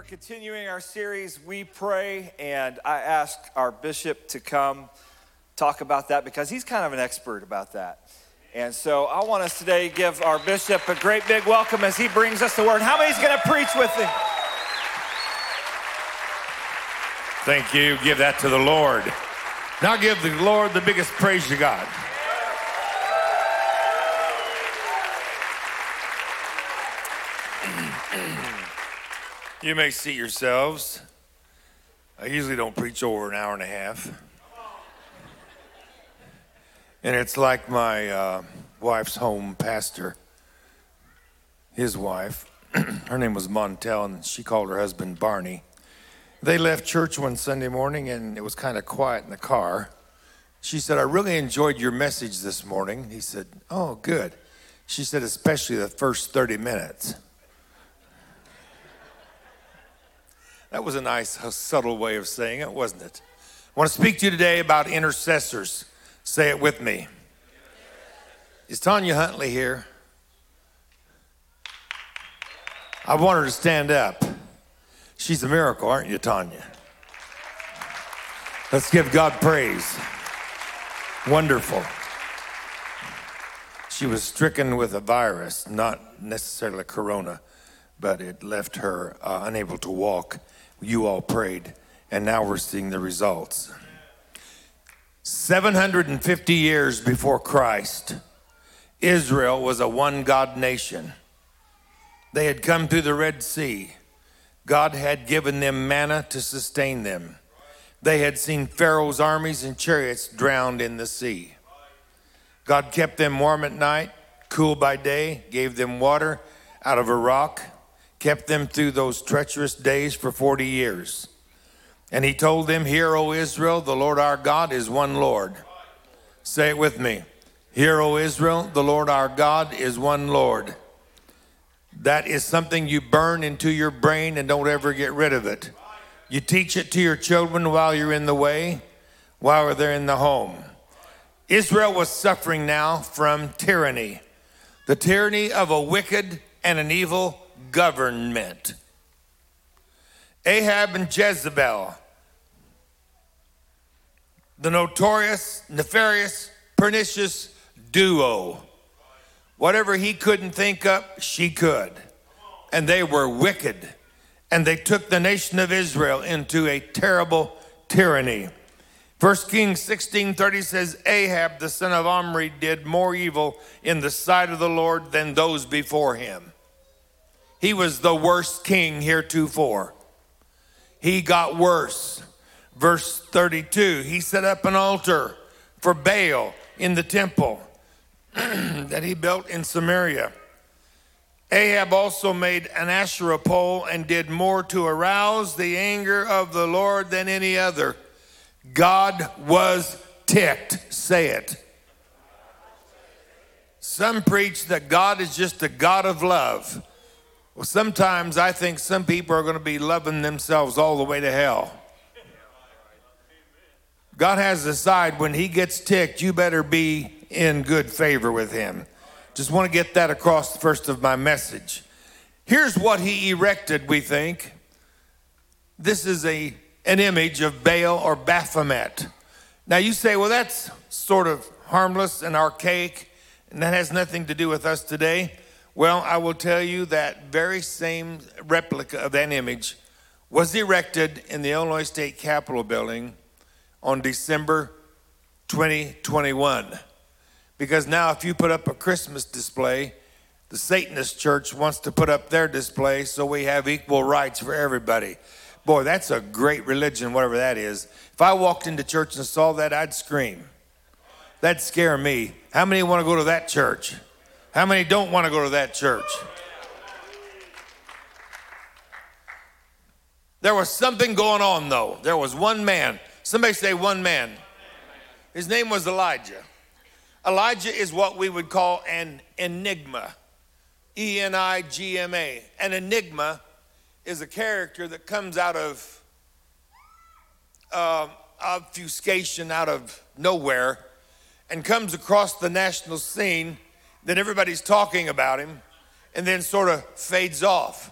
We're continuing our series, We Pray, and I asked our bishop to come talk about that because he's kind of an expert about that. And so I want us today to give our bishop a great big welcome as he brings us the word. How many's going to preach with him? Thank you. Give that to the Lord. Now give the Lord the biggest praise you got. You may seat yourselves. I usually don't preach over an hour and a half. And it's like my uh, wife's home pastor, his wife. her name was Montel, and she called her husband Barney. They left church one Sunday morning, and it was kind of quiet in the car. She said, I really enjoyed your message this morning. He said, Oh, good. She said, especially the first 30 minutes. That was a nice, subtle way of saying it, wasn't it? I want to speak to you today about intercessors. Say it with me. Is Tanya Huntley here? I want her to stand up. She's a miracle, aren't you, Tanya? Let's give God praise. Wonderful. She was stricken with a virus, not necessarily corona, but it left her uh, unable to walk you all prayed, and now we're seeing the results. 750 years before Christ, Israel was a one God nation. They had come through the Red Sea. God had given them manna to sustain them. They had seen Pharaoh's armies and chariots drowned in the sea. God kept them warm at night, cool by day, gave them water out of a rock kept them through those treacherous days for 40 years. And he told them, Hear, O Israel, the Lord our God is one Lord. Say it with me. Hear, O Israel, the Lord our God is one Lord. That is something you burn into your brain and don't ever get rid of it. You teach it to your children while you're in the way, while they're in the home. Israel was suffering now from tyranny, the tyranny of a wicked and an evil government. Ahab and Jezebel, the notorious, nefarious, pernicious duo. Whatever he couldn't think up, she could. And they were wicked. And they took the nation of Israel into a terrible tyranny. 1 Kings 16:30 says Ahab the son of Omri did more evil in the sight of the Lord than those before him. He was the worst king heretofore. He got worse. Verse 32 He set up an altar for Baal in the temple that he built in Samaria. Ahab also made an Asherah pole and did more to arouse the anger of the Lord than any other. God was ticked. Say it. Some preach that God is just a God of love. Sometimes I think some people are going to be loving themselves all the way to hell. God has decided when He gets ticked, you better be in good favor with Him. Just want to get that across first of my message. Here's what He erected, we think. This is a, an image of Baal or Baphomet. Now you say, well, that's sort of harmless and archaic, and that has nothing to do with us today. Well, I will tell you that very same replica of that image was erected in the Illinois State Capitol building on December 2021. Because now, if you put up a Christmas display, the Satanist church wants to put up their display so we have equal rights for everybody. Boy, that's a great religion, whatever that is. If I walked into church and saw that, I'd scream. That'd scare me. How many want to go to that church? How many don't want to go to that church? There was something going on, though. There was one man. Somebody say one man. His name was Elijah. Elijah is what we would call an enigma. E N I G M A. An enigma is a character that comes out of uh, obfuscation, out of nowhere, and comes across the national scene then everybody's talking about him and then sort of fades off.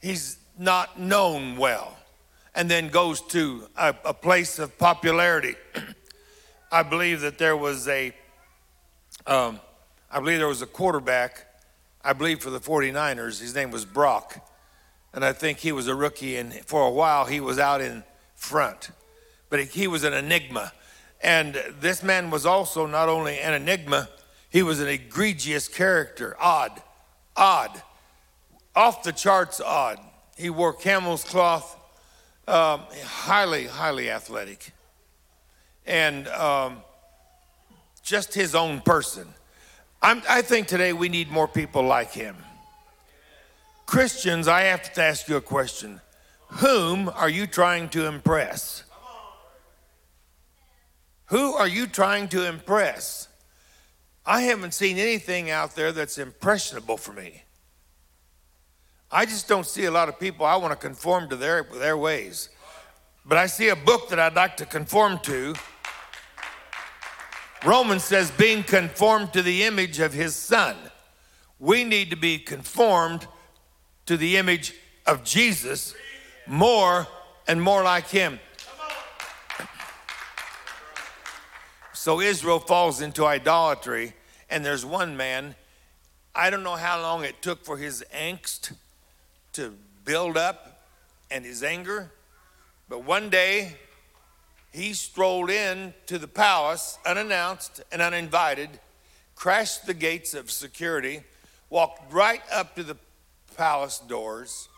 He's not known well and then goes to a, a place of popularity. I believe that there was a, um, I believe there was a quarterback, I believe for the 49ers. His name was Brock. And I think he was a rookie, and for a while he was out in front. But he was an enigma. And this man was also not only an enigma, he was an egregious character, odd, odd, off the charts odd. He wore camel's cloth, um, highly, highly athletic, and um, just his own person. I'm, I think today we need more people like him. Christians, I have to ask you a question. Whom are you trying to impress? Who are you trying to impress? I haven't seen anything out there that's impressionable for me. I just don't see a lot of people I want to conform to their, their ways. But I see a book that I'd like to conform to. Romans says, being conformed to the image of his son. We need to be conformed to the image of Jesus more and more like him. So Israel falls into idolatry, and there's one man. I don't know how long it took for his angst to build up and his anger. But one day, he strolled in to the palace unannounced and uninvited, crashed the gates of security, walked right up to the palace doors,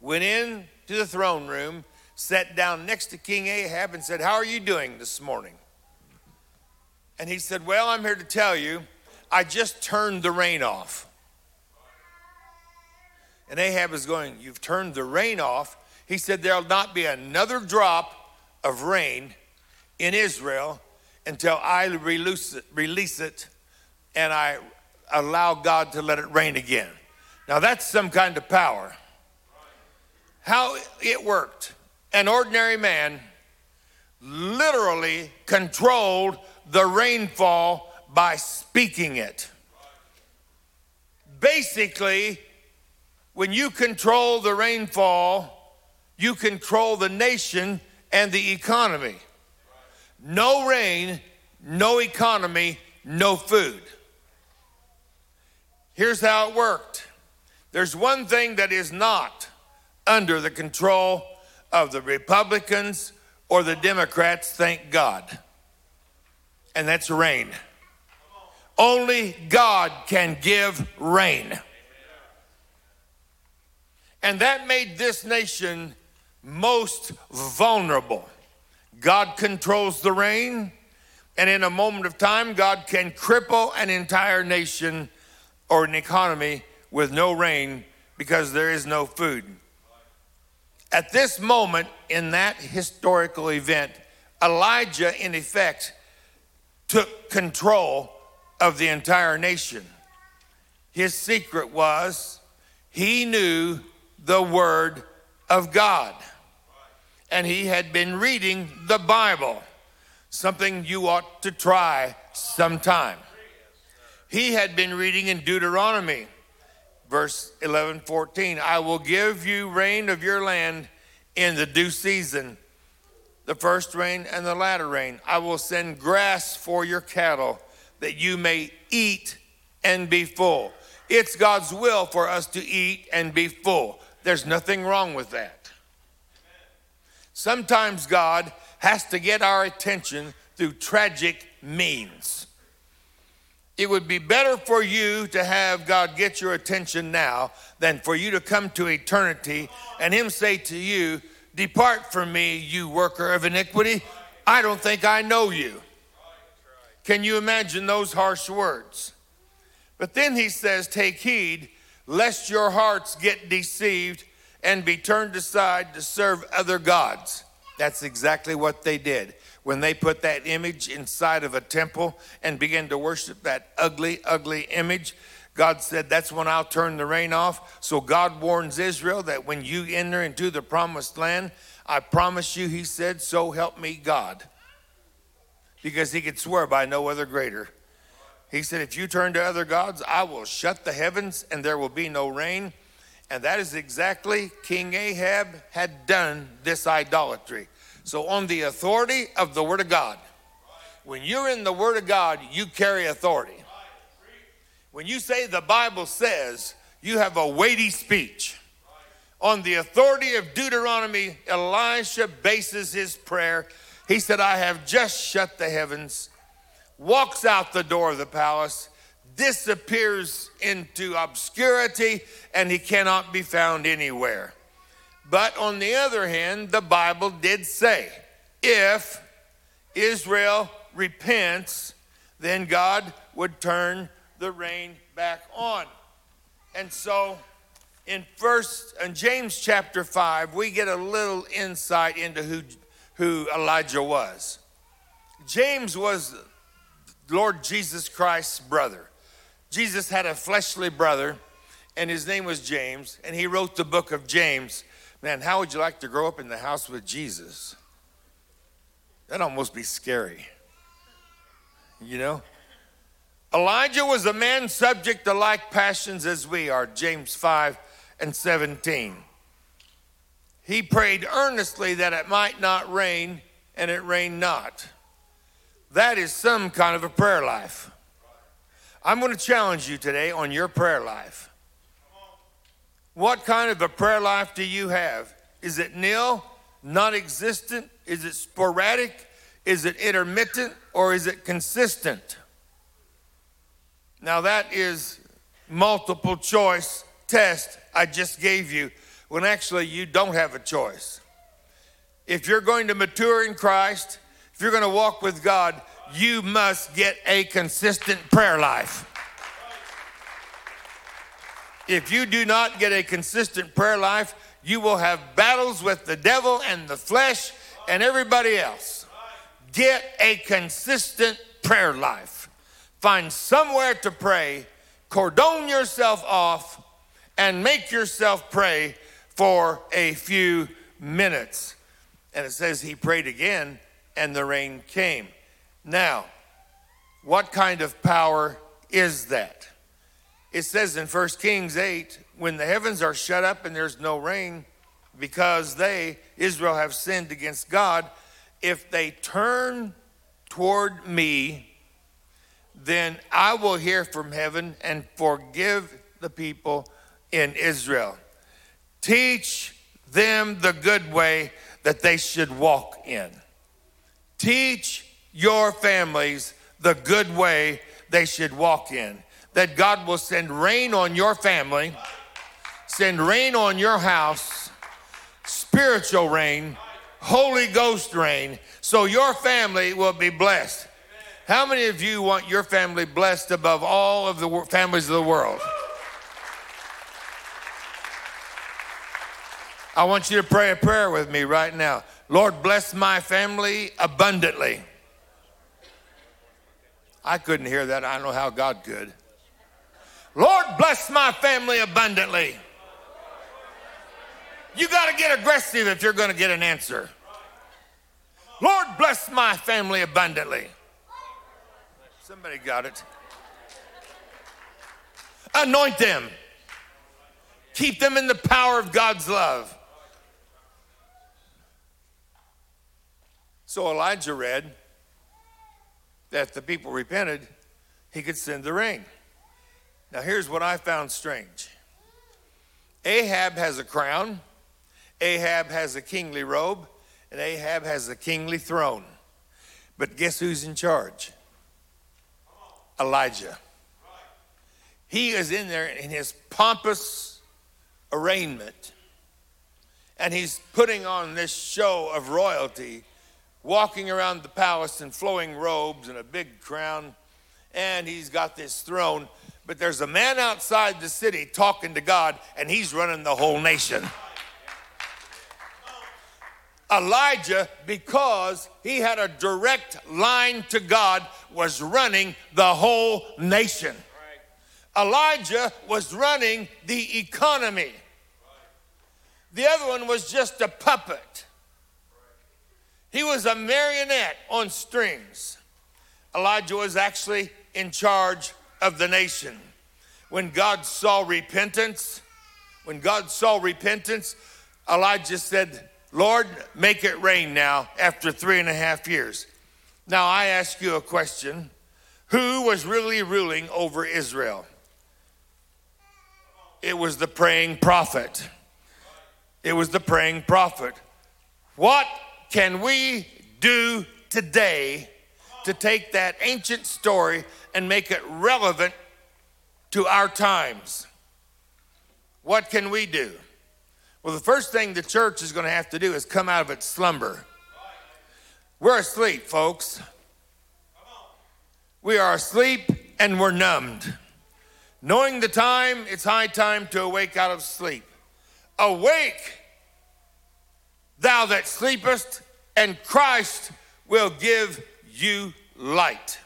went in to the throne room, sat down next to King Ahab and said, How are you doing this morning? And he said, Well, I'm here to tell you, I just turned the rain off. And Ahab is going, You've turned the rain off. He said, There'll not be another drop of rain in Israel until I release it, release it and I allow God to let it rain again. Now, that's some kind of power. How it worked an ordinary man literally controlled the rainfall by speaking it. Basically, when you control the rainfall, you control the nation and the economy. No rain, no economy, no food. Here's how it worked there's one thing that is not under the control of the Republicans or the Democrats, thank God, and that's rain. Only God can give rain. And that made this nation most vulnerable. God controls the rain, and in a moment of time, God can cripple an entire nation or an economy with no rain because there is no food. At this moment in that historical event, Elijah, in effect, took control of the entire nation. His secret was he knew the Word of God. And he had been reading the Bible, something you ought to try sometime. He had been reading in Deuteronomy, verse 11 14. I will give you rain of your land in the due season, the first rain and the latter rain. I will send grass for your cattle that you may eat and be full. It's God's will for us to eat and be full. There's nothing wrong with that. Sometimes God has to get our attention through tragic means. It would be better for you to have God get your attention now than for you to come to eternity and Him say to you, Depart from me, you worker of iniquity. I don't think I know you. Can you imagine those harsh words? But then He says, Take heed lest your hearts get deceived and be turned aside to serve other gods. That's exactly what they did. When they put that image inside of a temple and began to worship that ugly, ugly image, God said, That's when I'll turn the rain off. So God warns Israel that when you enter into the promised land, I promise you, He said, So help me God. Because He could swear by no other greater. He said, If you turn to other gods, I will shut the heavens and there will be no rain. And that is exactly King Ahab had done this idolatry. So, on the authority of the Word of God, when you're in the Word of God, you carry authority. When you say the Bible says, you have a weighty speech. On the authority of Deuteronomy, Elisha bases his prayer. He said, I have just shut the heavens, walks out the door of the palace, disappears into obscurity, and he cannot be found anywhere. But on the other hand, the Bible did say, if Israel repents, then God would turn the rain back on. And so in first in James chapter 5, we get a little insight into who, who Elijah was. James was Lord Jesus Christ's brother. Jesus had a fleshly brother, and his name was James, and he wrote the book of James. Man, how would you like to grow up in the house with Jesus? That'd almost be scary. You know? Elijah was a man subject to like passions as we are, James 5 and 17. He prayed earnestly that it might not rain, and it rained not. That is some kind of a prayer life. I'm going to challenge you today on your prayer life. What kind of a prayer life do you have? Is it nil, non existent? Is it sporadic? Is it intermittent? Or is it consistent? Now, that is multiple choice test I just gave you when actually you don't have a choice. If you're going to mature in Christ, if you're going to walk with God, you must get a consistent prayer life. If you do not get a consistent prayer life, you will have battles with the devil and the flesh and everybody else. Get a consistent prayer life. Find somewhere to pray, cordon yourself off, and make yourself pray for a few minutes. And it says he prayed again, and the rain came. Now, what kind of power is that? It says in 1 Kings 8 when the heavens are shut up and there's no rain, because they, Israel, have sinned against God, if they turn toward me, then I will hear from heaven and forgive the people in Israel. Teach them the good way that they should walk in. Teach your families the good way they should walk in. That God will send rain on your family, send rain on your house, spiritual rain, Holy Ghost rain, so your family will be blessed. How many of you want your family blessed above all of the families of the world? I want you to pray a prayer with me right now. Lord, bless my family abundantly. I couldn't hear that. I don't know how God could. Lord, bless my family abundantly. You got to get aggressive if you're going to get an answer. Lord, bless my family abundantly. Somebody got it. Anoint them. Keep them in the power of God's love. So Elijah read that the people repented, he could send the rain. Now, here's what I found strange Ahab has a crown, Ahab has a kingly robe, and Ahab has a kingly throne. But guess who's in charge? Elijah. He is in there in his pompous arraignment, and he's putting on this show of royalty, walking around the palace in flowing robes and a big crown, and he's got this throne. But there's a man outside the city talking to God, and he's running the whole nation. Elijah, because he had a direct line to God, was running the whole nation. Elijah was running the economy. The other one was just a puppet. He was a marionette on strings. Elijah was actually in charge of the nation. When God saw repentance, When God saw repentance, Elijah said, Lord, make it rain now after three and a half years. Now, I ask you a question Who was really ruling over Israel? It was the praying prophet. It was the praying prophet. What can we do today to take that ancient story and make it relevant to our times? What can we do? Well, the first thing the church is going to have to do is come out of its slumber. We're asleep, folks. We are asleep and we're numbed. Knowing the time, it's high time to awake out of sleep. Awake, thou that sleepest, and Christ will give you light.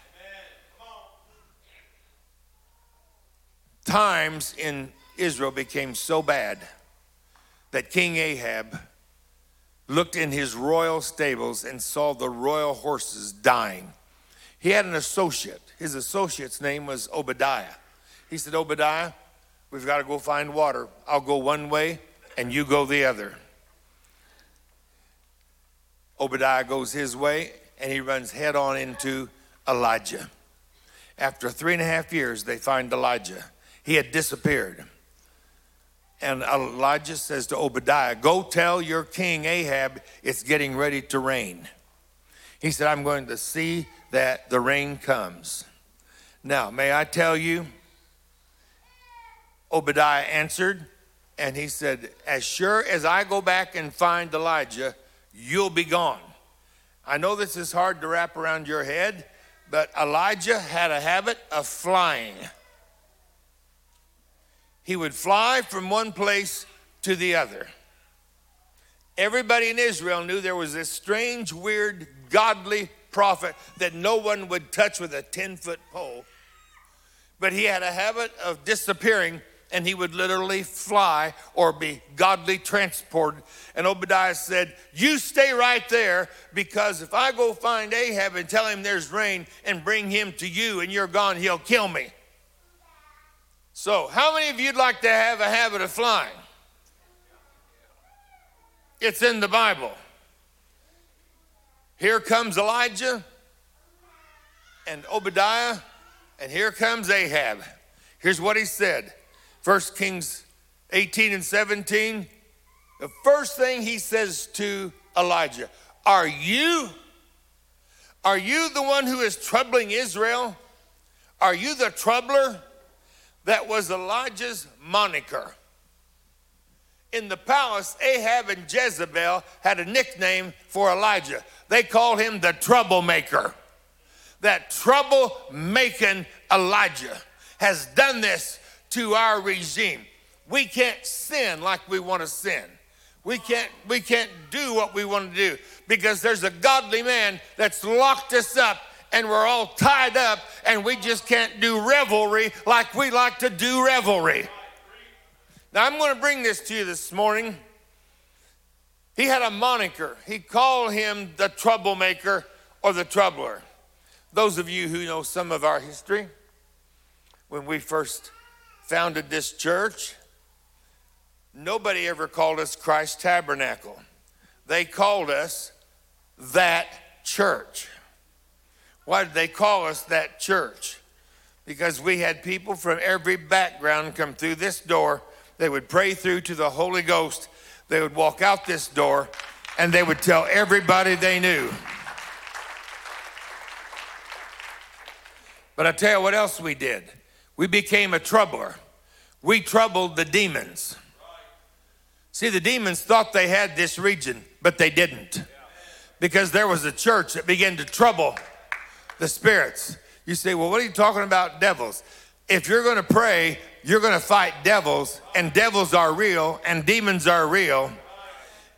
Times in Israel became so bad that King Ahab looked in his royal stables and saw the royal horses dying. He had an associate. His associate's name was Obadiah. He said, Obadiah, we've got to go find water. I'll go one way and you go the other. Obadiah goes his way and he runs head on into Elijah. After three and a half years, they find Elijah. He had disappeared. And Elijah says to Obadiah, Go tell your king Ahab it's getting ready to rain. He said, I'm going to see that the rain comes. Now, may I tell you, Obadiah answered, and he said, As sure as I go back and find Elijah, you'll be gone. I know this is hard to wrap around your head, but Elijah had a habit of flying he would fly from one place to the other. Everybody in Israel knew there was this strange, weird, godly prophet that no one would touch with a 10 foot pole. But he had a habit of disappearing and he would literally fly or be godly transported. And Obadiah said, You stay right there because if I go find Ahab and tell him there's rain and bring him to you and you're gone, he'll kill me. So, how many of you'd like to have a habit of flying? It's in the Bible. Here comes Elijah and Obadiah, and here comes Ahab. Here's what he said 1 Kings 18 and 17. The first thing he says to Elijah, Are you? Are you the one who is troubling Israel? Are you the troubler? That was Elijah's moniker. In the palace, Ahab and Jezebel had a nickname for Elijah. They called him the troublemaker. That trouble making Elijah has done this to our regime. We can't sin like we want to sin. We can't, we can't do what we want to do because there's a godly man that's locked us up and we're all tied up and we just can't do revelry like we like to do revelry. Now, I'm going to bring this to you this morning. He had a moniker. He called him the troublemaker or the troubler. Those of you who know some of our history, when we first founded this church, nobody ever called us Christ Tabernacle. They called us that church. Why did they call us that church? Because we had people from every background come through this door. They would pray through to the Holy Ghost. They would walk out this door and they would tell everybody they knew. But I tell you what else we did. We became a troubler. We troubled the demons. See, the demons thought they had this region, but they didn't. Because there was a church that began to trouble the spirits. You say, well, what are you talking about, devils? If you're going to pray, you're going to fight devils, and devils are real, and demons are real.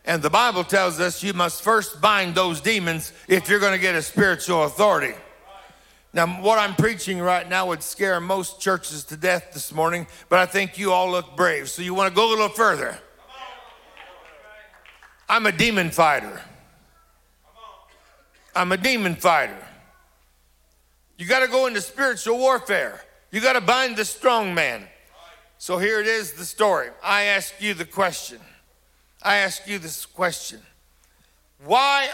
And the Bible tells us you must first bind those demons if you're going to get a spiritual authority. Now, what I'm preaching right now would scare most churches to death this morning, but I think you all look brave. So you want to go a little further. I'm a demon fighter. I'm a demon fighter. You got to go into spiritual warfare. You got to bind the strong man. So here it is the story. I ask you the question. I ask you this question. Why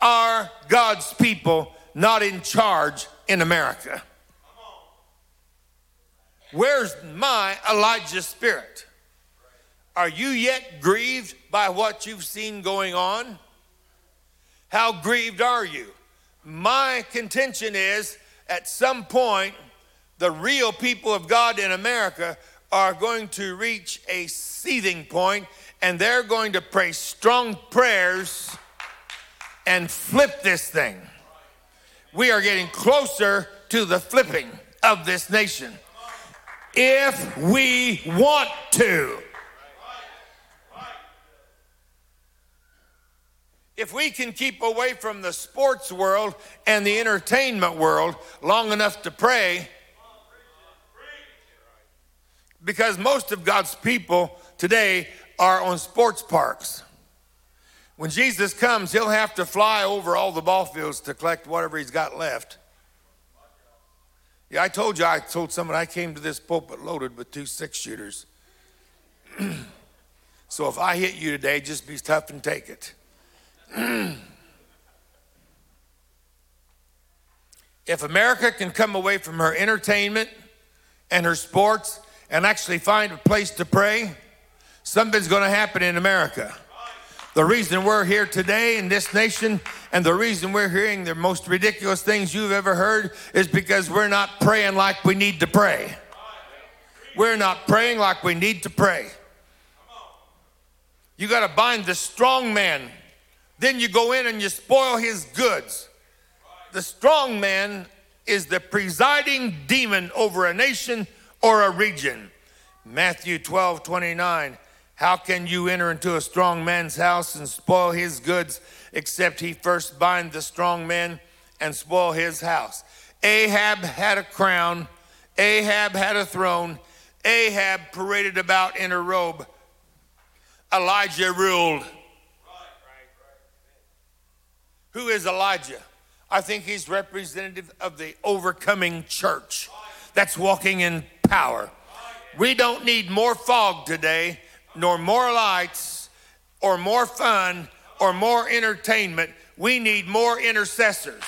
are God's people not in charge in America? Where's my Elijah spirit? Are you yet grieved by what you've seen going on? How grieved are you? My contention is at some point, the real people of God in America are going to reach a seething point and they're going to pray strong prayers and flip this thing. We are getting closer to the flipping of this nation. If we want to. If we can keep away from the sports world and the entertainment world long enough to pray, because most of God's people today are on sports parks. When Jesus comes, he'll have to fly over all the ball fields to collect whatever he's got left. Yeah, I told you, I told someone I came to this pulpit loaded with two six shooters. so if I hit you today, just be tough and take it. if America can come away from her entertainment and her sports and actually find a place to pray, something's going to happen in America. The reason we're here today in this nation and the reason we're hearing the most ridiculous things you've ever heard is because we're not praying like we need to pray. We're not praying like we need to pray. You got to bind the strong man. Then you go in and you spoil his goods. The strong man is the presiding demon over a nation or a region. Matthew 12, 29. How can you enter into a strong man's house and spoil his goods except he first bind the strong man and spoil his house? Ahab had a crown, Ahab had a throne, Ahab paraded about in a robe. Elijah ruled. Who is Elijah? I think he's representative of the overcoming church that's walking in power. We don't need more fog today nor more lights or more fun or more entertainment. We need more intercessors.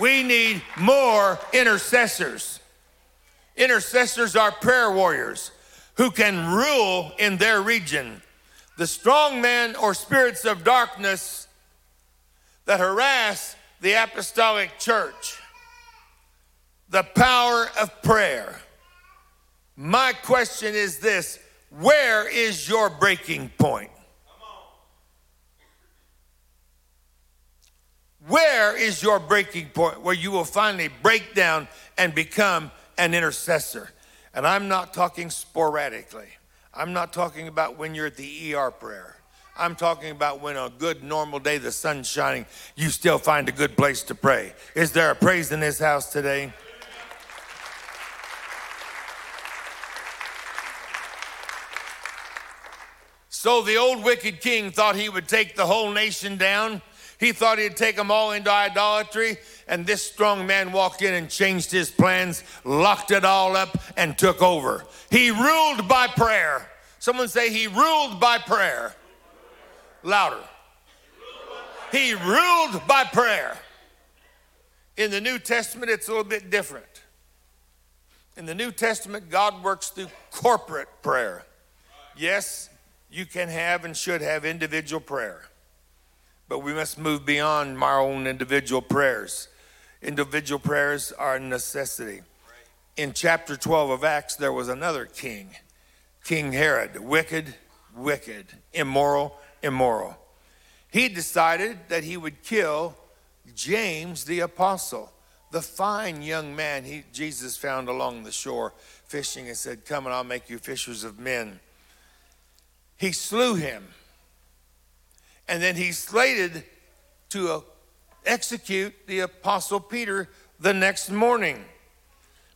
We need more intercessors. Intercessors are prayer warriors who can rule in their region. The strong men or spirits of darkness that harass the apostolic church. The power of prayer. My question is this where is your breaking point? Where is your breaking point where you will finally break down and become an intercessor? And I'm not talking sporadically. I'm not talking about when you're at the ER prayer. I'm talking about when a good normal day, the sun's shining, you still find a good place to pray. Is there a praise in this house today? So the old wicked king thought he would take the whole nation down. He thought he'd take them all into idolatry. And this strong man walked in and changed his plans, locked it all up, and took over. He ruled by prayer. Someone say, He ruled by prayer. Louder. He ruled by prayer. In the New Testament, it's a little bit different. In the New Testament, God works through corporate prayer. Yes, you can have and should have individual prayer. But we must move beyond our own individual prayers. Individual prayers are a necessity. In chapter 12 of Acts, there was another king, King Herod, wicked, wicked, immoral, immoral. He decided that he would kill James the apostle, the fine young man he, Jesus found along the shore fishing and said, Come and I'll make you fishers of men he slew him. And then he slated to uh, execute the apostle Peter the next morning.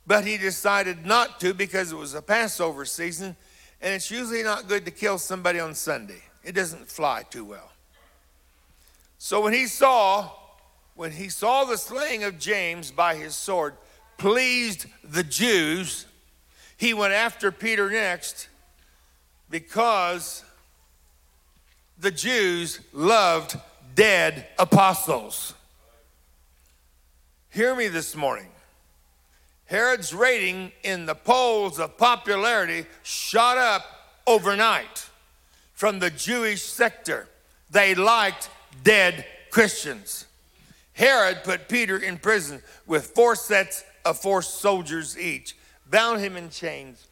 But he decided not to because it was a Passover season, and it's usually not good to kill somebody on Sunday. It doesn't fly too well. So when he saw when he saw the slaying of James by his sword, pleased the Jews, he went after Peter next because the Jews loved dead apostles. Hear me this morning. Herod's rating in the polls of popularity shot up overnight from the Jewish sector. They liked dead Christians. Herod put Peter in prison with four sets of four soldiers each, bound him in chains,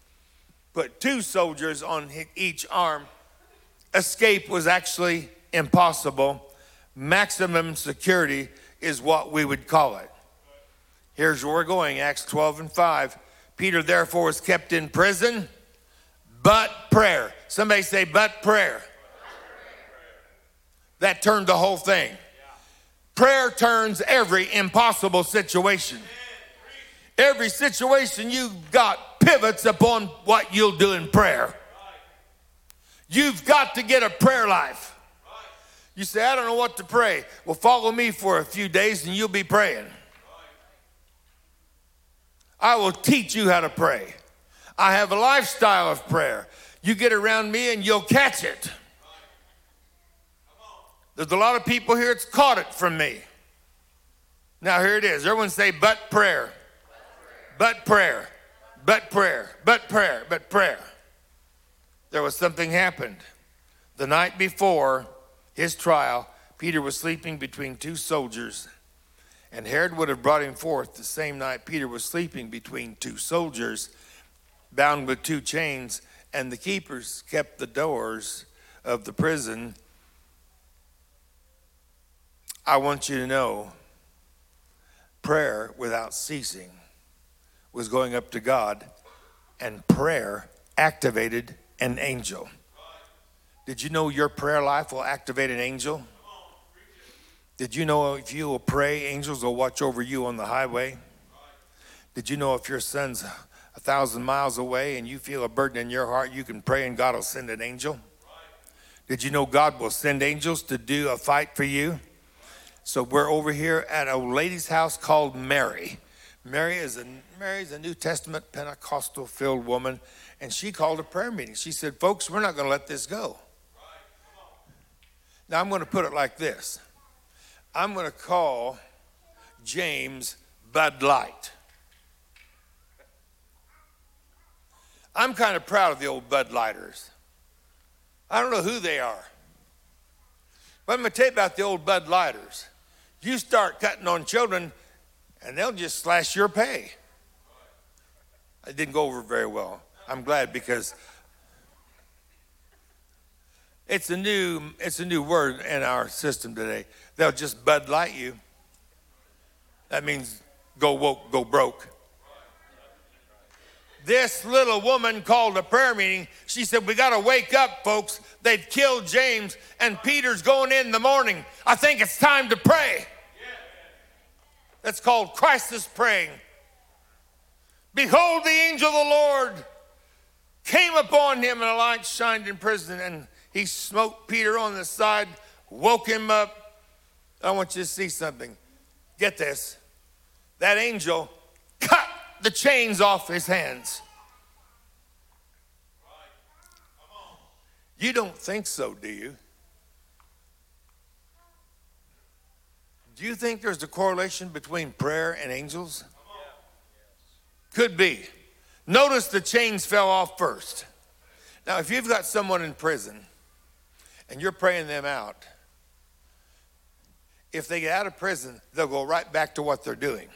put two soldiers on each arm. Escape was actually impossible. Maximum security is what we would call it. Here's where we're going Acts 12 and 5. Peter, therefore, was kept in prison, but prayer. Somebody say, but prayer. That turned the whole thing. Prayer turns every impossible situation. Every situation you've got pivots upon what you'll do in prayer. You've got to get a prayer life. You say, I don't know what to pray. Well, follow me for a few days and you'll be praying. I will teach you how to pray. I have a lifestyle of prayer. You get around me and you'll catch it. There's a lot of people here that's caught it from me. Now, here it is. Everyone say, but prayer. But prayer. But prayer. But prayer. But prayer. There was something happened. The night before his trial, Peter was sleeping between two soldiers and Herod would have brought him forth the same night Peter was sleeping between two soldiers, bound with two chains, and the keepers kept the doors of the prison. I want you to know prayer without ceasing was going up to God, and prayer activated an angel. Did you know your prayer life will activate an angel? Did you know if you will pray, angels will watch over you on the highway? Did you know if your son's a thousand miles away and you feel a burden in your heart, you can pray and God will send an angel? Did you know God will send angels to do a fight for you? So we're over here at a lady's house called Mary. Mary is a Mary's a New Testament Pentecostal filled woman, and she called a prayer meeting. She said, "Folks, we're not going to let this go." Now I'm going to put it like this. I'm going to call James Bud Light. I'm kind of proud of the old Bud Lighters. I don't know who they are. But I'm going to tell you about the old Bud Lighters. You start cutting on children, and they'll just slash your pay. It didn't go over very well. I'm glad because it's a new it's a new word in our system today. They'll just Bud Light you. That means go woke, go broke. This little woman called a prayer meeting. She said, We got to wake up, folks. They've killed James, and Peter's going in the morning. I think it's time to pray. That's called crisis praying. Behold, the angel of the Lord came upon him, and a light shined in prison, and he smote Peter on the side, woke him up, I want you to see something. Get this. That angel cut the chains off his hands. You don't think so, do you? Do you think there's a correlation between prayer and angels? Could be. Notice the chains fell off first. Now, if you've got someone in prison and you're praying them out, if they get out of prison, they'll go right back to what they're doing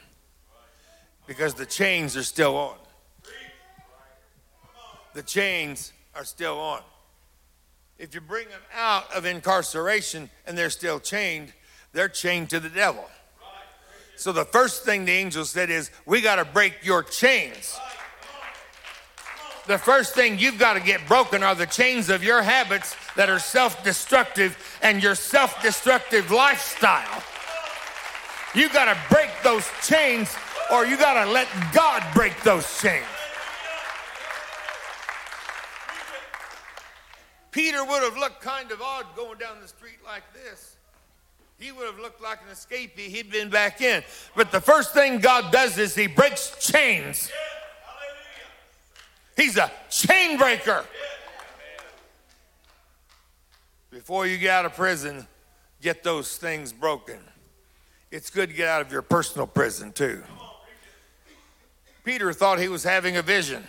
because the chains are still on. The chains are still on. If you bring them out of incarceration and they're still chained, they're chained to the devil. So the first thing the angel said is, We got to break your chains. The first thing you've got to get broken are the chains of your habits that are self destructive and your self destructive lifestyle. You've got to break those chains or you've got to let God break those chains. Peter would have looked kind of odd going down the street like this. He would have looked like an escapee. He'd been back in. But the first thing God does is He breaks chains. He's a chain breaker. Before you get out of prison, get those things broken. It's good to get out of your personal prison, too. Peter thought he was having a vision,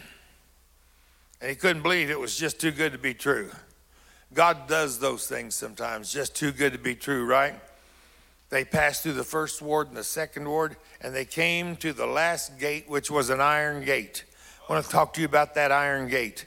and he couldn't believe it was just too good to be true. God does those things sometimes, just too good to be true, right? They passed through the first ward and the second ward, and they came to the last gate, which was an iron gate. I want to talk to you about that iron gate.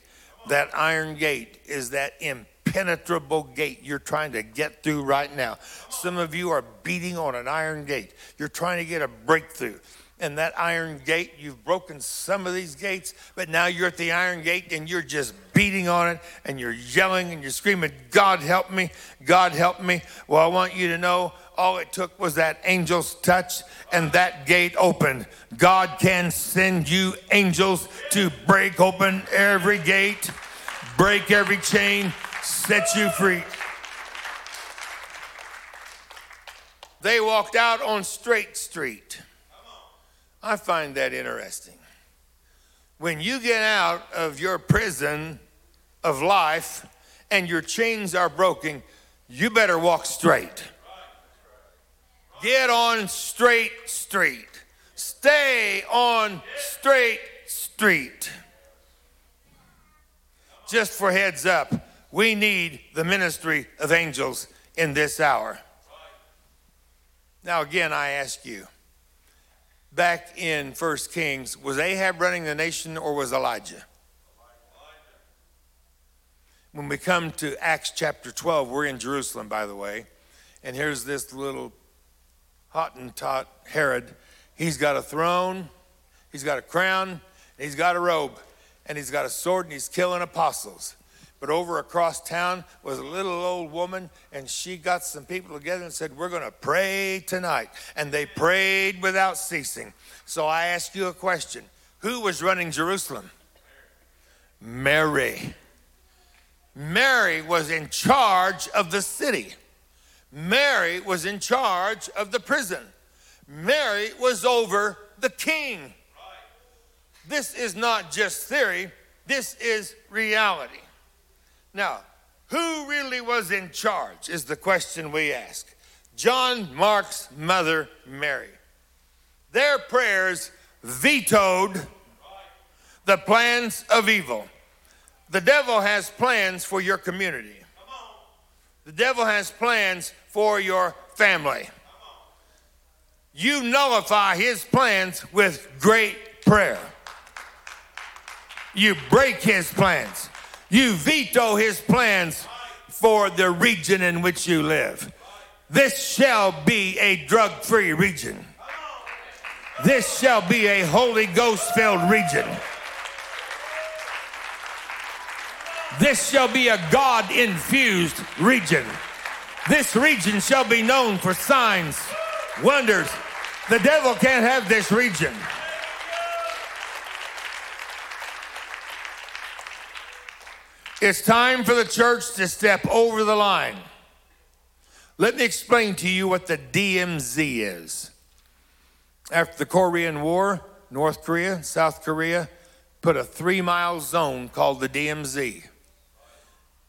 That iron gate is that impenetrable gate you're trying to get through right now. Some of you are beating on an iron gate. You're trying to get a breakthrough and that iron gate. You've broken some of these gates, but now you're at the iron gate and you're just beating on it and you're yelling and you're screaming, God help me, God help me. Well, I want you to know all it took was that angel's touch and that gate opened. God can send you angels to break open every gate, break every chain, set you free. They walked out on Straight Street. I find that interesting. When you get out of your prison of life and your chains are broken, you better walk straight. Get on straight street. Stay on straight street. Just for heads up, we need the ministry of angels in this hour. Now, again, I ask you back in First Kings, was Ahab running the nation or was Elijah? When we come to Acts chapter 12, we're in Jerusalem, by the way, and here's this little Hottentot Herod. He's got a throne, he's got a crown, he's got a robe, and he's got a sword, and he's killing apostles. But over across town was a little old woman, and she got some people together and said, We're going to pray tonight. And they prayed without ceasing. So I ask you a question Who was running Jerusalem? Mary. Mary was in charge of the city. Mary was in charge of the prison. Mary was over the king. This is not just theory, this is reality. Now, who really was in charge is the question we ask. John Mark's mother, Mary. Their prayers vetoed the plans of evil. The devil has plans for your community. The devil has plans for your family. You nullify his plans with great prayer. You break his plans. You veto his plans for the region in which you live. This shall be a drug free region. This shall be a Holy Ghost filled region. This shall be a God infused region. This region shall be known for signs, wonders. The devil can't have this region. It's time for the church to step over the line. Let me explain to you what the DMZ is. After the Korean War, North Korea, South Korea put a three mile zone called the DMZ.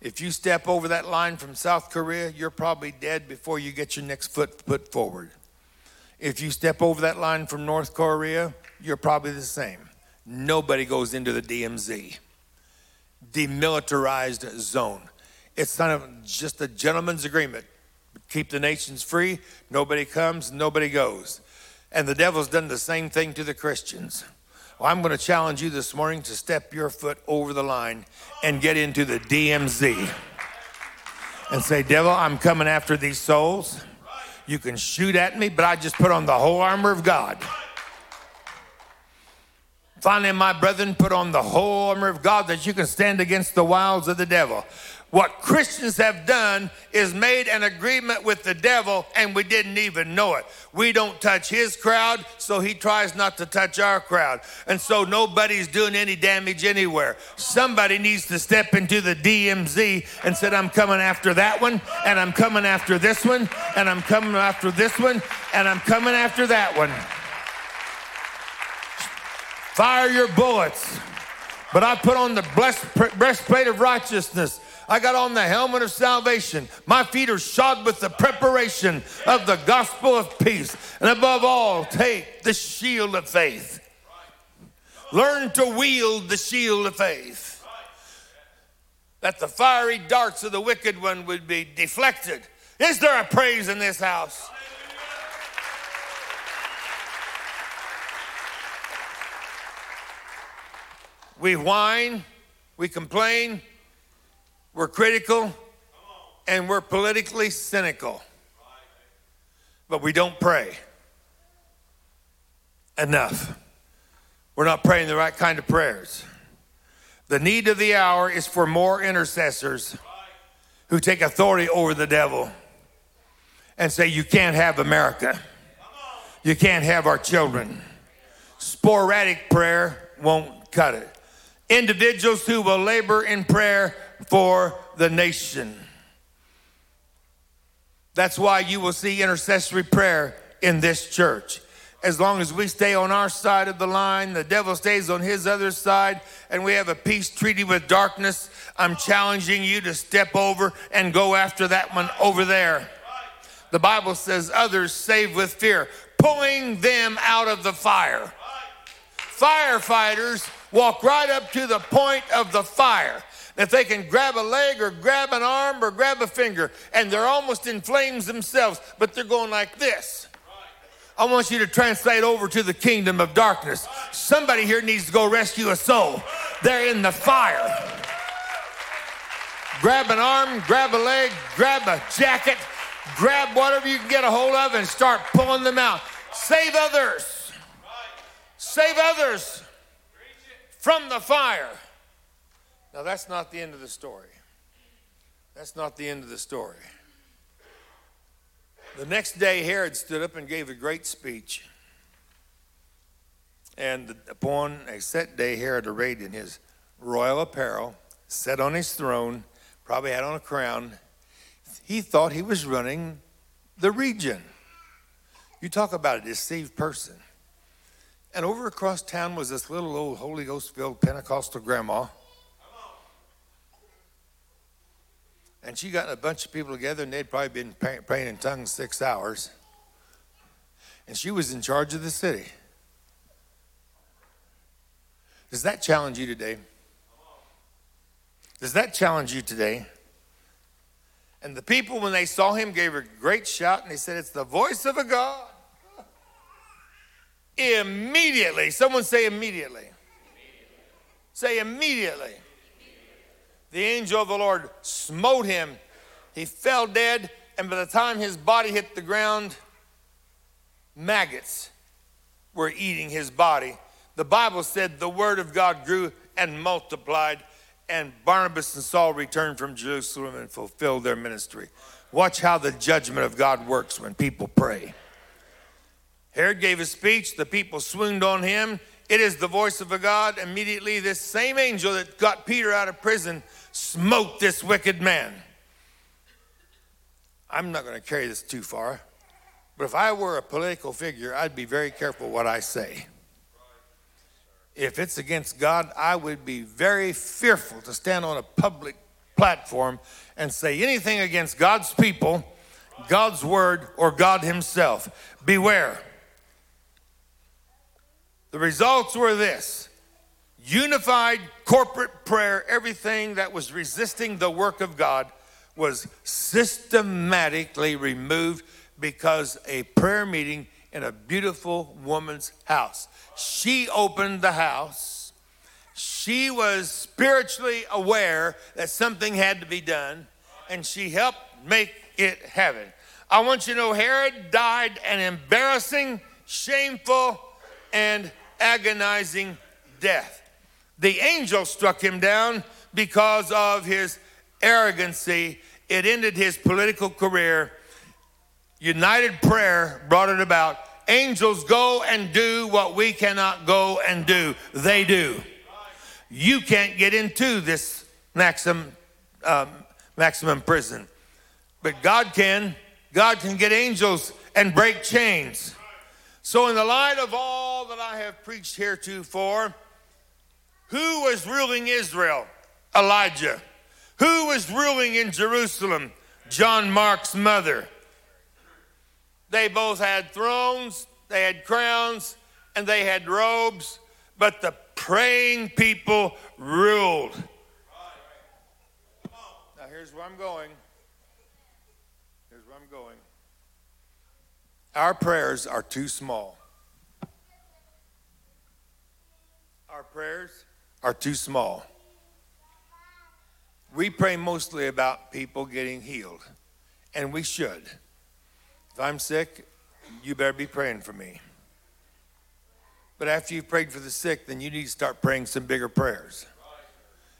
If you step over that line from South Korea, you're probably dead before you get your next foot put forward. If you step over that line from North Korea, you're probably the same. Nobody goes into the DMZ demilitarized zone. It's kind of just a gentleman's agreement. Keep the nations free, nobody comes, nobody goes. And the devil's done the same thing to the Christians. Well, I'm going to challenge you this morning to step your foot over the line and get into the DMZ and say, Devil, I'm coming after these souls. You can shoot at me, but I just put on the whole armor of God. Finally, my brethren, put on the whole armor of God that you can stand against the wiles of the devil. What Christians have done is made an agreement with the devil and we didn't even know it. We don't touch his crowd, so he tries not to touch our crowd. And so nobody's doing any damage anywhere. Somebody needs to step into the DMZ and said, I'm coming after that one, and I'm coming after this one, and I'm coming after this one, and I'm coming after that one. Fire your bullets. But I put on the breastplate of righteousness. I got on the helmet of salvation. My feet are shod with the preparation of the gospel of peace. And above all, take the shield of faith. Learn to wield the shield of faith. That the fiery darts of the wicked one would be deflected. Is there a praise in this house? We whine, we complain, we're critical, and we're politically cynical. But we don't pray enough. We're not praying the right kind of prayers. The need of the hour is for more intercessors who take authority over the devil and say, You can't have America. You can't have our children. Sporadic prayer won't cut it individuals who will labor in prayer for the nation. That's why you will see intercessory prayer in this church. As long as we stay on our side of the line, the devil stays on his other side, and we have a peace treaty with darkness, I'm challenging you to step over and go after that one over there. The Bible says, others save with fear, pulling them out of the fire. Firefighters walk right up to the point of the fire. If they can grab a leg or grab an arm or grab a finger, and they're almost in flames themselves, but they're going like this. I want you to translate over to the kingdom of darkness. Somebody here needs to go rescue a soul. They're in the fire. Grab an arm, grab a leg, grab a jacket, grab whatever you can get a hold of and start pulling them out. Save others. Save others from the fire. Now, that's not the end of the story. That's not the end of the story. The next day, Herod stood up and gave a great speech. And upon a set day, Herod, arrayed in his royal apparel, sat on his throne, probably had on a crown. He thought he was running the region. You talk about a deceived person. And over across town was this little old Holy Ghost filled Pentecostal grandma. And she got a bunch of people together, and they'd probably been praying in tongues six hours. And she was in charge of the city. Does that challenge you today? Does that challenge you today? And the people, when they saw him, gave a great shout, and they said, It's the voice of a God. Immediately. Someone say immediately. immediately. Say immediately. immediately. The angel of the Lord smote him. He fell dead, and by the time his body hit the ground, maggots were eating his body. The Bible said the word of God grew and multiplied, and Barnabas and Saul returned from Jerusalem and fulfilled their ministry. Watch how the judgment of God works when people pray. Herod gave a speech, the people swooned on him. It is the voice of a God. Immediately, this same angel that got Peter out of prison smote this wicked man. I'm not going to carry this too far, but if I were a political figure, I'd be very careful what I say. If it's against God, I would be very fearful to stand on a public platform and say anything against God's people, God's word, or God Himself. Beware. The results were this unified corporate prayer, everything that was resisting the work of God was systematically removed because a prayer meeting in a beautiful woman's house. She opened the house. She was spiritually aware that something had to be done, and she helped make it happen. I want you to know Herod died an embarrassing, shameful, and agonizing death. The angel struck him down because of his arrogancy. It ended his political career. United prayer brought it about. Angels go and do what we cannot go and do. They do. You can't get into this maximum, um, maximum prison, but God can. God can get angels and break chains. So, in the light of all that I have preached heretofore, who was ruling Israel? Elijah. Who was ruling in Jerusalem? John Mark's mother. They both had thrones, they had crowns, and they had robes, but the praying people ruled. Now, here's where I'm going. Here's where I'm going. Our prayers are too small. Our prayers are too small. We pray mostly about people getting healed, and we should. If I'm sick, you better be praying for me. But after you've prayed for the sick, then you need to start praying some bigger prayers.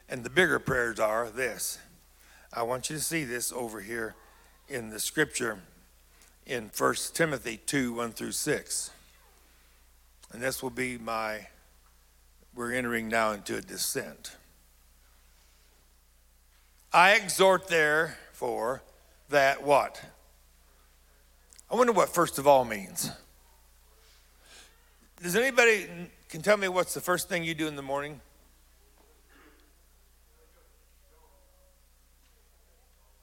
And the bigger prayers are this. I want you to see this over here in the scripture in 1 Timothy 2 1 through 6. And this will be my, we're entering now into a descent. I exhort therefore that what? I wonder what first of all means. Does anybody can tell me what's the first thing you do in the morning?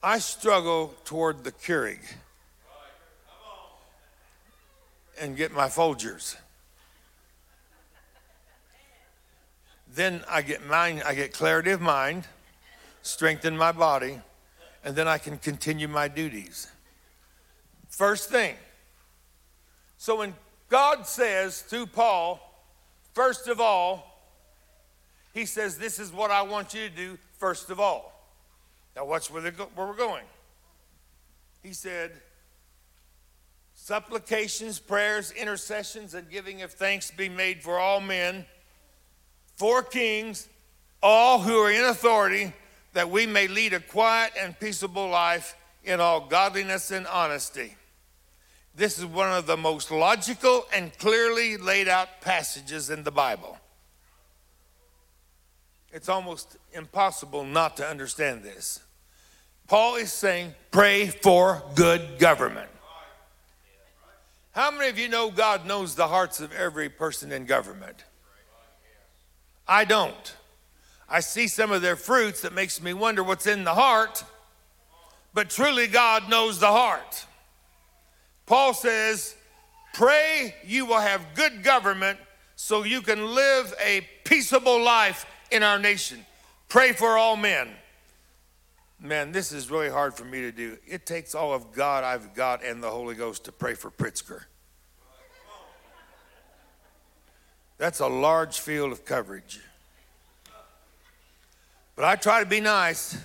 I struggle toward the Keurig and get my Folgers. Then I get mind, I get clarity of mind strengthen my body, and then I can continue my duties. First thing. So when God says to Paul, first of all, he says, This is what I want you to do first of all. Now, watch where, where we're going. He said, Supplications, prayers, intercessions, and giving of thanks be made for all men, for kings, all who are in authority, that we may lead a quiet and peaceable life in all godliness and honesty. This is one of the most logical and clearly laid out passages in the Bible. It's almost impossible not to understand this. Paul is saying, pray for good government. How many of you know God knows the hearts of every person in government? I don't. I see some of their fruits that makes me wonder what's in the heart, but truly God knows the heart. Paul says, Pray you will have good government so you can live a peaceable life in our nation. Pray for all men. Man, this is really hard for me to do. It takes all of God I've got and the Holy Ghost to pray for Pritzker. That's a large field of coverage. But I try to be nice.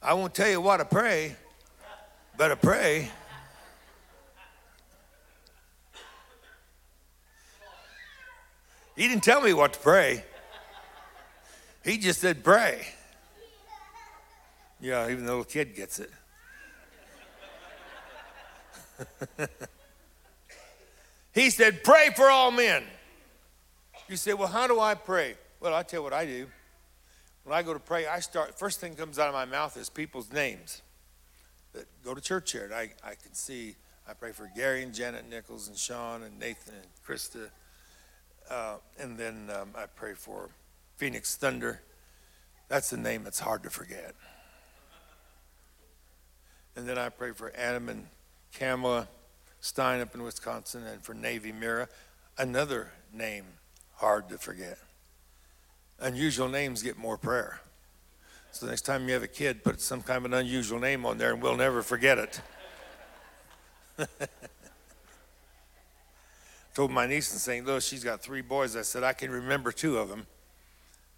I won't tell you what to pray, but I pray. He didn't tell me what to pray. He just said, pray. Yeah, even the little kid gets it. he said, pray for all men. You say, well, how do I pray? Well, I'll tell you what I do. When I go to pray, I start, first thing comes out of my mouth is people's names that go to church here. And I, I can see, I pray for Gary and Janet Nichols and Sean and Nathan and Krista. Uh, and then um, I pray for Phoenix Thunder. That's a name that's hard to forget. And then I pray for Adam and Kamala Stein up in Wisconsin and for Navy Mira, another name hard to forget unusual names get more prayer. So next time you have a kid, put some kind of an unusual name on there and we'll never forget it. Told my niece in St. Louis, she's got three boys. I said, I can remember two of them.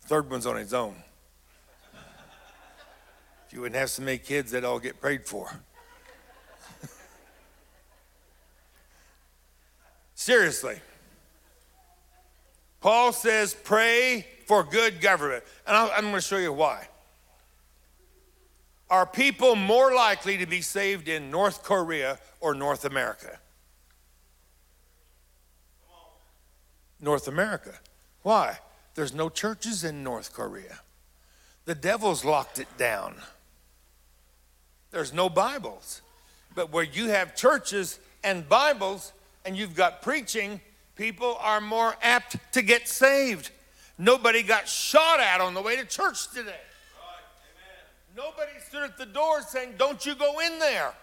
third one's on his own. You wouldn't have so many kids, they'd all get prayed for. Seriously. Paul says, pray for good government. And I'm going to show you why. Are people more likely to be saved in North Korea or North America? North America. Why? There's no churches in North Korea. The devil's locked it down. There's no Bibles. But where you have churches and Bibles and you've got preaching, people are more apt to get saved. Nobody got shot at on the way to church today. Right. Nobody stood at the door saying, Don't you go in there.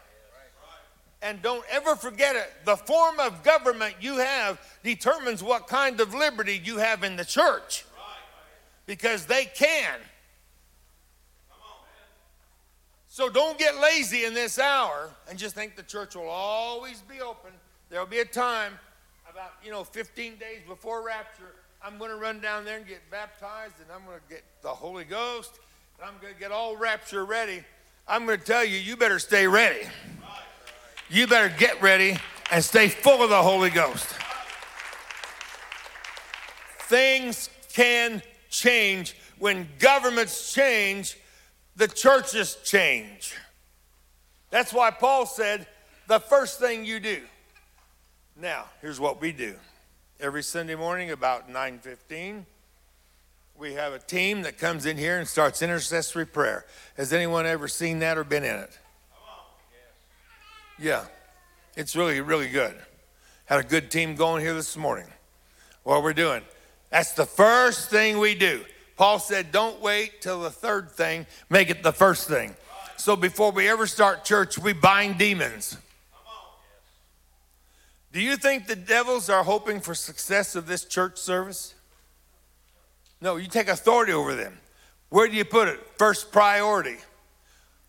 And don't ever forget it. The form of government you have determines what kind of liberty you have in the church. Because they can. So don't get lazy in this hour and just think the church will always be open. There'll be a time about, you know, 15 days before rapture. I'm going to run down there and get baptized and I'm going to get the Holy Ghost and I'm going to get all rapture ready. I'm going to tell you, you better stay ready. You better get ready and stay full of the Holy Ghost. Things can change when governments change the churches change. That's why Paul said, the first thing you do. Now, here's what we do. Every Sunday morning about 9:15, we have a team that comes in here and starts intercessory prayer. Has anyone ever seen that or been in it? Yeah. It's really really good. Had a good team going here this morning. What we're doing. That's the first thing we do. Paul said, Don't wait till the third thing, make it the first thing. So before we ever start church, we bind demons. Do you think the devils are hoping for success of this church service? No, you take authority over them. Where do you put it? First priority.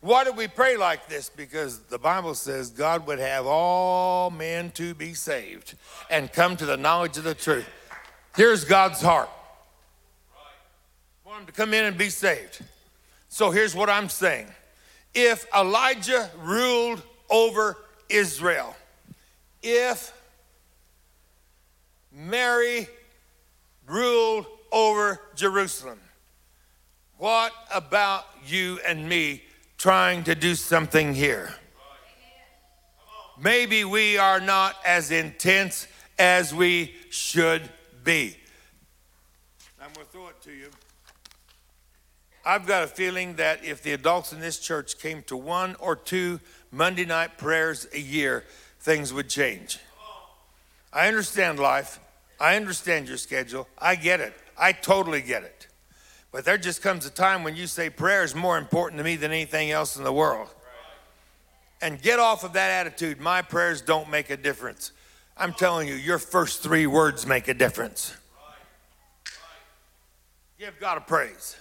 Why do we pray like this? Because the Bible says God would have all men to be saved and come to the knowledge of the truth. Here's God's heart want them to come in and be saved. So here's what I'm saying if Elijah ruled over Israel, if Mary ruled over Jerusalem, what about you and me trying to do something here? Maybe we are not as intense as we should be. I'm going to throw it to you. I've got a feeling that if the adults in this church came to one or two Monday night prayers a year, things would change. I understand life. I understand your schedule. I get it. I totally get it. But there just comes a time when you say prayer is more important to me than anything else in the world. And get off of that attitude. My prayers don't make a difference. I'm telling you, your first three words make a difference. Give God a praise.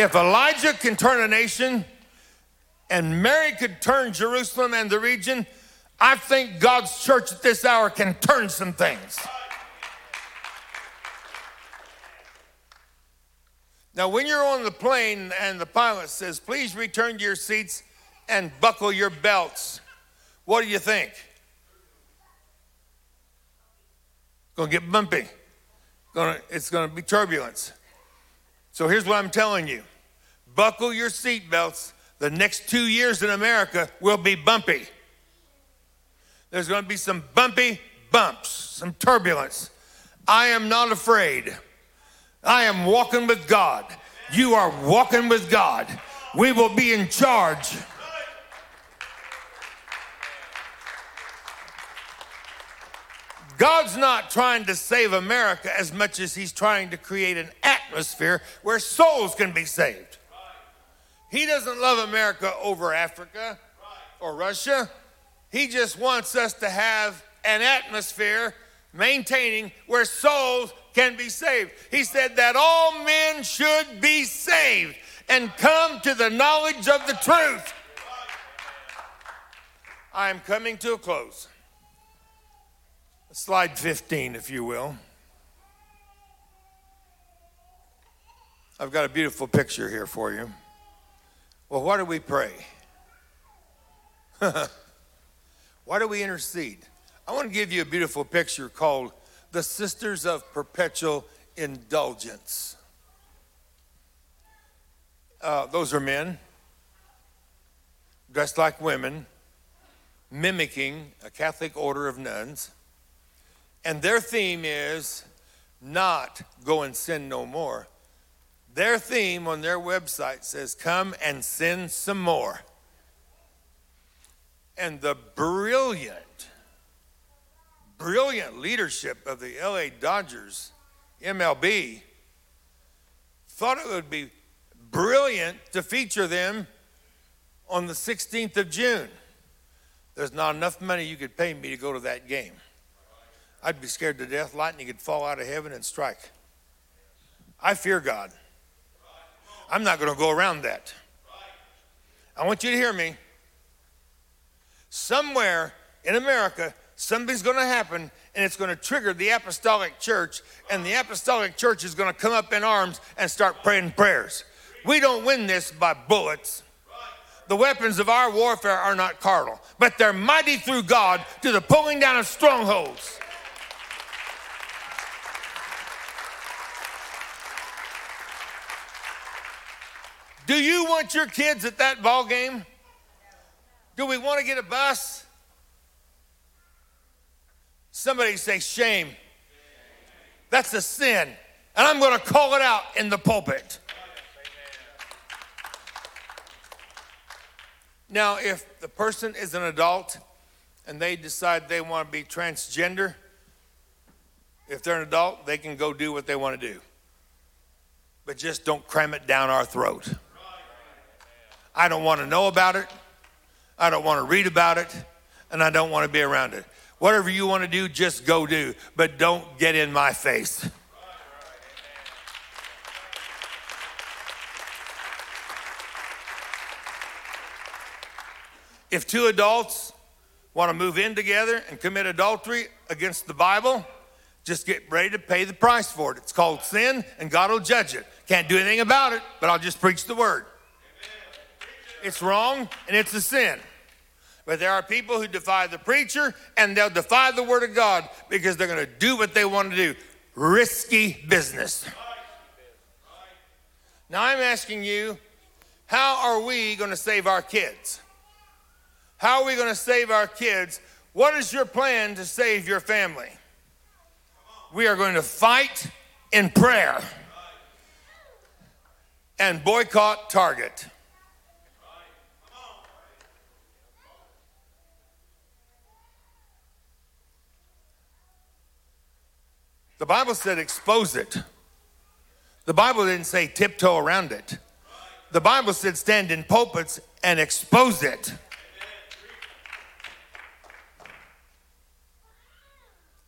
If Elijah can turn a nation and Mary could turn Jerusalem and the region, I think God's church at this hour can turn some things. Now, when you're on the plane and the pilot says, please return to your seats and buckle your belts, what do you think? Gonna get bumpy. Gonna, it's gonna be turbulence. So here's what I'm telling you buckle your seatbelts. The next two years in America will be bumpy. There's going to be some bumpy bumps, some turbulence. I am not afraid. I am walking with God. You are walking with God. We will be in charge. God's not trying to save America as much as He's trying to create an atmosphere where souls can be saved. He doesn't love America over Africa or Russia. He just wants us to have an atmosphere maintaining where souls can be saved. He said that all men should be saved and come to the knowledge of the truth. I am coming to a close. Slide 15, if you will. I've got a beautiful picture here for you. Well, what do we pray? Why do we intercede? I want to give you a beautiful picture called the Sisters of Perpetual Indulgence. Uh, those are men dressed like women, mimicking a Catholic order of nuns. And their theme is not go and sin no more. Their theme on their website says, Come and sin some more. And the brilliant, brilliant leadership of the LA Dodgers, MLB, thought it would be brilliant to feature them on the 16th of June. There's not enough money you could pay me to go to that game. I'd be scared to death. Lightning could fall out of heaven and strike. I fear God. I'm not going to go around that. I want you to hear me. Somewhere in America, something's going to happen and it's going to trigger the apostolic church, and the apostolic church is going to come up in arms and start praying prayers. We don't win this by bullets. The weapons of our warfare are not carnal, but they're mighty through God to the pulling down of strongholds. Do you want your kids at that ball game? Do we want to get a bus? Somebody say shame. That's a sin. And I'm going to call it out in the pulpit. Now, if the person is an adult and they decide they want to be transgender, if they're an adult, they can go do what they want to do. But just don't cram it down our throat. I don't want to know about it. I don't want to read about it. And I don't want to be around it. Whatever you want to do, just go do. But don't get in my face. If two adults want to move in together and commit adultery against the Bible, just get ready to pay the price for it. It's called sin, and God will judge it. Can't do anything about it, but I'll just preach the word. It's wrong and it's a sin. But there are people who defy the preacher and they'll defy the word of God because they're going to do what they want to do. Risky business. Now I'm asking you, how are we going to save our kids? How are we going to save our kids? What is your plan to save your family? We are going to fight in prayer and boycott Target. The Bible said expose it. The Bible didn't say tiptoe around it. The Bible said stand in pulpits and expose it.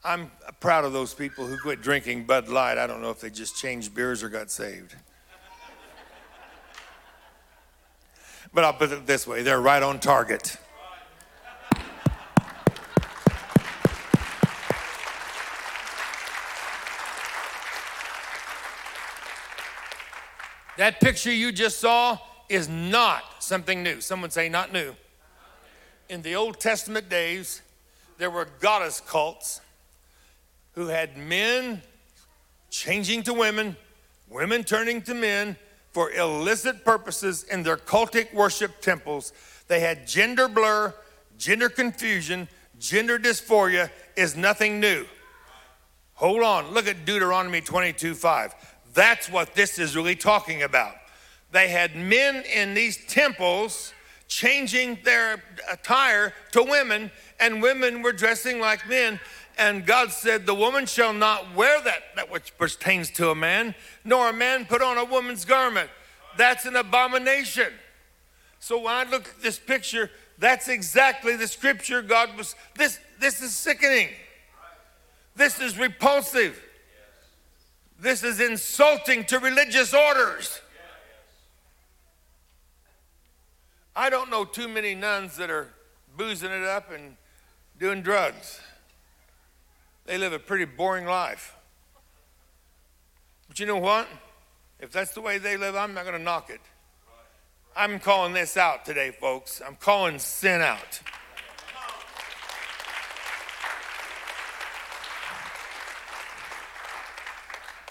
I'm proud of those people who quit drinking Bud Light. I don't know if they just changed beers or got saved. But I'll put it this way they're right on target. That picture you just saw is not something new. Someone say, not new. In the Old Testament days, there were goddess cults who had men changing to women, women turning to men for illicit purposes in their cultic worship temples. They had gender blur, gender confusion, gender dysphoria is nothing new. Hold on, look at Deuteronomy 22 5. That's what this is really talking about. They had men in these temples changing their attire to women, and women were dressing like men. And God said, The woman shall not wear that, that which pertains to a man, nor a man put on a woman's garment. That's an abomination. So when I look at this picture, that's exactly the scripture God was. This, this is sickening. This is repulsive. This is insulting to religious orders. I don't know too many nuns that are boozing it up and doing drugs. They live a pretty boring life. But you know what? If that's the way they live, I'm not going to knock it. I'm calling this out today, folks. I'm calling sin out.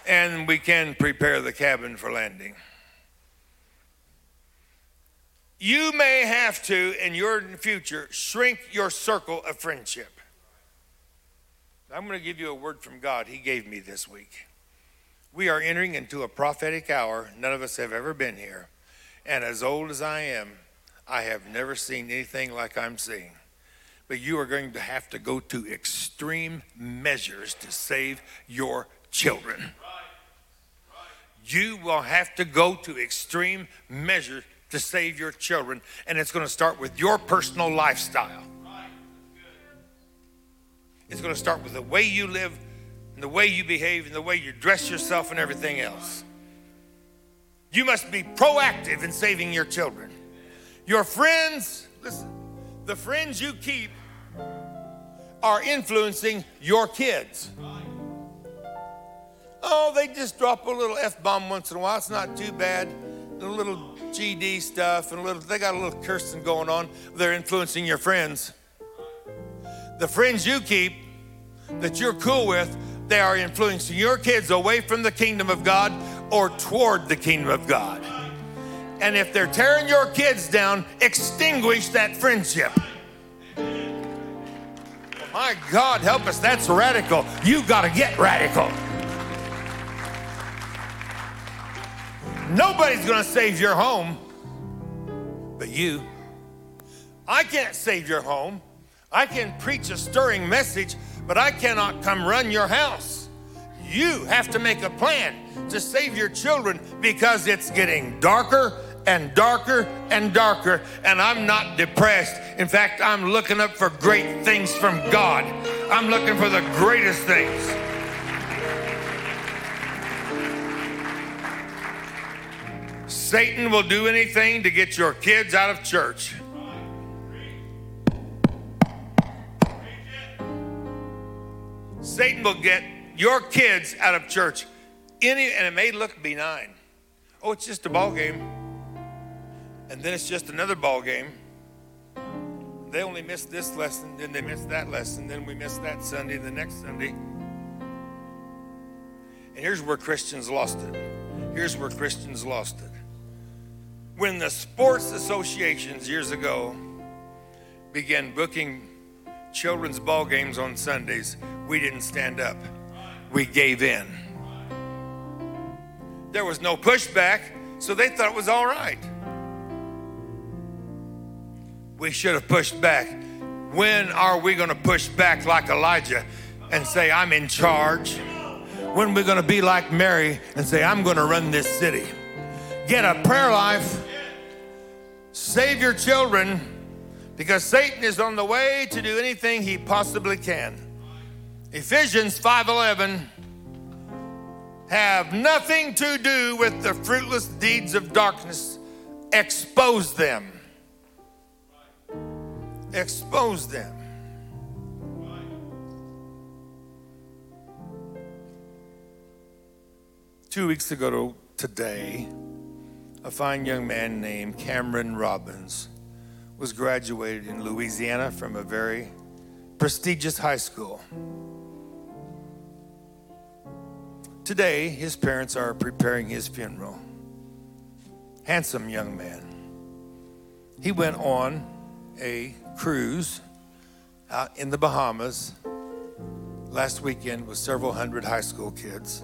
And we can prepare the cabin for landing. You may have to, in your future, shrink your circle of friendship. I'm going to give you a word from God He gave me this week. We are entering into a prophetic hour. None of us have ever been here. And as old as I am, I have never seen anything like I'm seeing. But you are going to have to go to extreme measures to save your children. You will have to go to extreme measures to save your children, and it's going to start with your personal lifestyle. It's going to start with the way you live, and the way you behave, and the way you dress yourself, and everything else. You must be proactive in saving your children. Your friends, listen, the friends you keep are influencing your kids. Oh, they just drop a little F bomb once in a while. It's not too bad. A little GD stuff and a little, they got a little cursing going on. They're influencing your friends. The friends you keep that you're cool with, they are influencing your kids away from the kingdom of God or toward the kingdom of God. And if they're tearing your kids down, extinguish that friendship. My God, help us. That's radical. You got to get radical. Nobody's going to save your home but you. I can't save your home. I can preach a stirring message, but I cannot come run your house. You have to make a plan to save your children because it's getting darker and darker and darker, and I'm not depressed. In fact, I'm looking up for great things from God. I'm looking for the greatest things. Satan will do anything to get your kids out of church. Satan will get your kids out of church. Any, and it may look benign. Oh, it's just a ball game. And then it's just another ball game. They only missed this lesson, then they missed that lesson, then we missed that Sunday, the next Sunday. And here's where Christians lost it. Here's where Christians lost it. When the sports associations years ago began booking children's ball games on Sundays, we didn't stand up. We gave in. There was no pushback, so they thought it was all right. We should have pushed back. When are we going to push back like Elijah and say, I'm in charge? When are we going to be like Mary and say, I'm going to run this city? Get a prayer life, save your children, because Satan is on the way to do anything he possibly can. Ephesians 5:11 have nothing to do with the fruitless deeds of darkness. Expose them. Expose them. Two weeks ago to today, a fine young man named Cameron Robbins was graduated in Louisiana from a very prestigious high school. Today, his parents are preparing his funeral. Handsome young man. He went on a cruise out in the Bahamas last weekend with several hundred high school kids.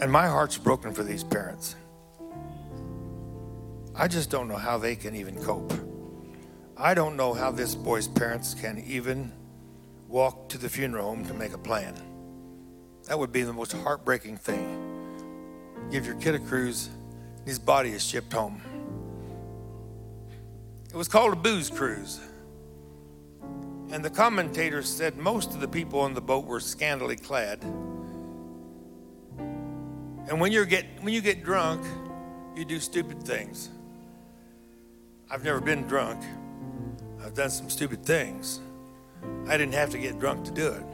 And my heart's broken for these parents. I just don't know how they can even cope. I don't know how this boy's parents can even walk to the funeral home to make a plan. That would be the most heartbreaking thing. Give your kid a cruise, his body is shipped home. It was called a booze cruise. And the commentators said most of the people on the boat were scantily clad. And when, you get, when you get drunk, you do stupid things. I've never been drunk. I've done some stupid things. I didn't have to get drunk to do it.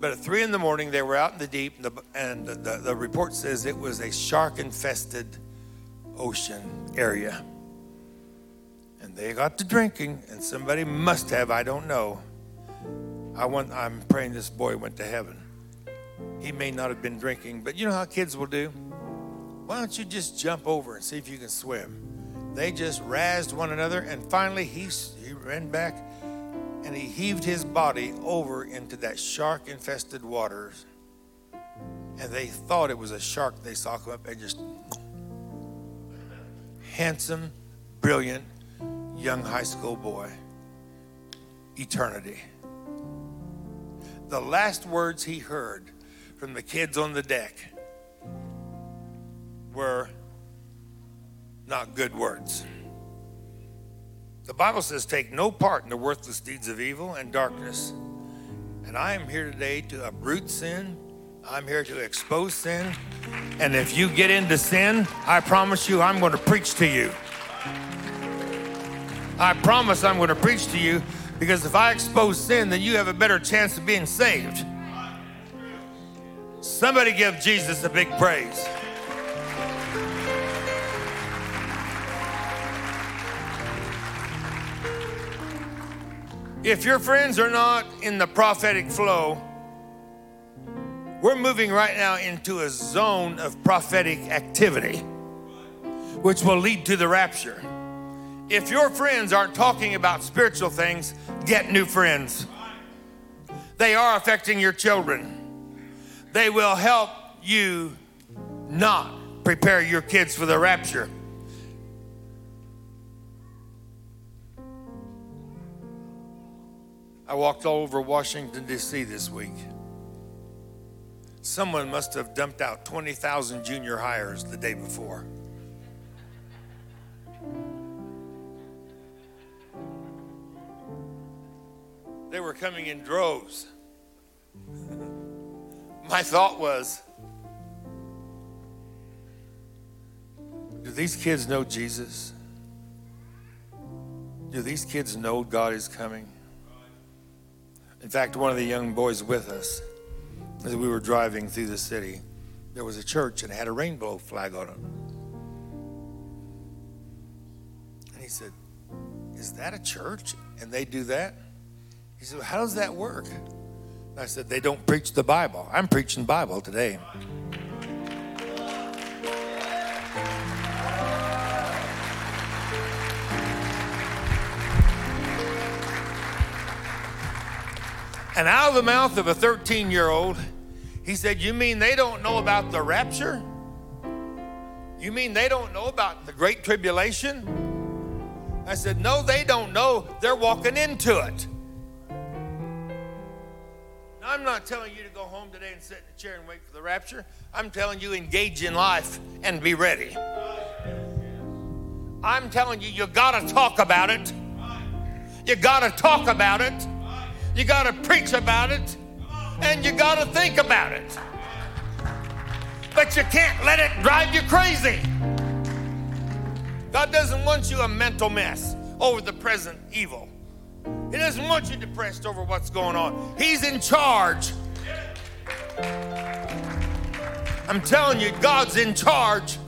But at three in the morning, they were out in the deep, and, the, and the, the, the report says it was a shark infested ocean area. And And they got to drinking, and somebody must have, I don't know. I want, I'm praying this boy went to heaven. He may not have been drinking, but you know how kids will do? Why don't you just jump over and see if you can swim? They just razzed one another, and finally he, he ran back and he heaved his body over into that shark infested waters. And they thought it was a shark they saw come up and just handsome, brilliant, young high school boy. Eternity. The last words he heard from the kids on the deck were not good words. The Bible says, Take no part in the worthless deeds of evil and darkness. And I am here today to uproot sin. I'm here to expose sin. And if you get into sin, I promise you, I'm going to preach to you. I promise I'm going to preach to you because if I expose sin, then you have a better chance of being saved. Somebody give Jesus a big praise. If your friends are not in the prophetic flow, we're moving right now into a zone of prophetic activity, which will lead to the rapture. If your friends aren't talking about spiritual things, get new friends. They are affecting your children. They will help you not prepare your kids for the rapture. I walked all over Washington, D.C. this week. Someone must have dumped out 20,000 junior hires the day before. They were coming in droves. My thought was do these kids know Jesus? Do these kids know God is coming? In fact, one of the young boys with us, as we were driving through the city, there was a church and it had a rainbow flag on it. And he said, Is that a church? And they do that? He said, How does that work? I said, They don't preach the Bible. I'm preaching the Bible today. And out of the mouth of a 13 year old, he said, You mean they don't know about the rapture? You mean they don't know about the great tribulation? I said, No, they don't know. They're walking into it. I'm not telling you to go home today and sit in a chair and wait for the rapture. I'm telling you, engage in life and be ready. I'm telling you, you got to talk about it. You got to talk about it. You got to preach about it. And you got to think about it. But you can't let it drive you crazy. God doesn't want you a mental mess over the present evil. He doesn't want you depressed over what's going on. He's in charge. I'm telling you, God's in charge.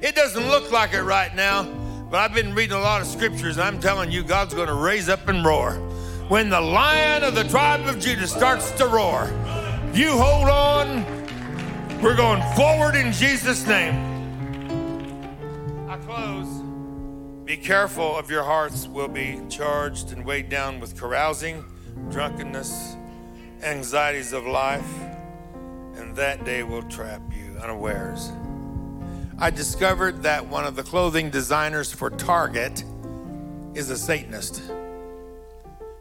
It doesn't look like it right now, but I've been reading a lot of scriptures, and I'm telling you, God's going to raise up and roar. When the lion of the tribe of Judah starts to roar, you hold on. We're going forward in Jesus' name. I close. Be careful of your hearts will be charged and weighed down with carousing, drunkenness, anxieties of life, and that day will trap you unawares. I discovered that one of the clothing designers for Target is a Satanist.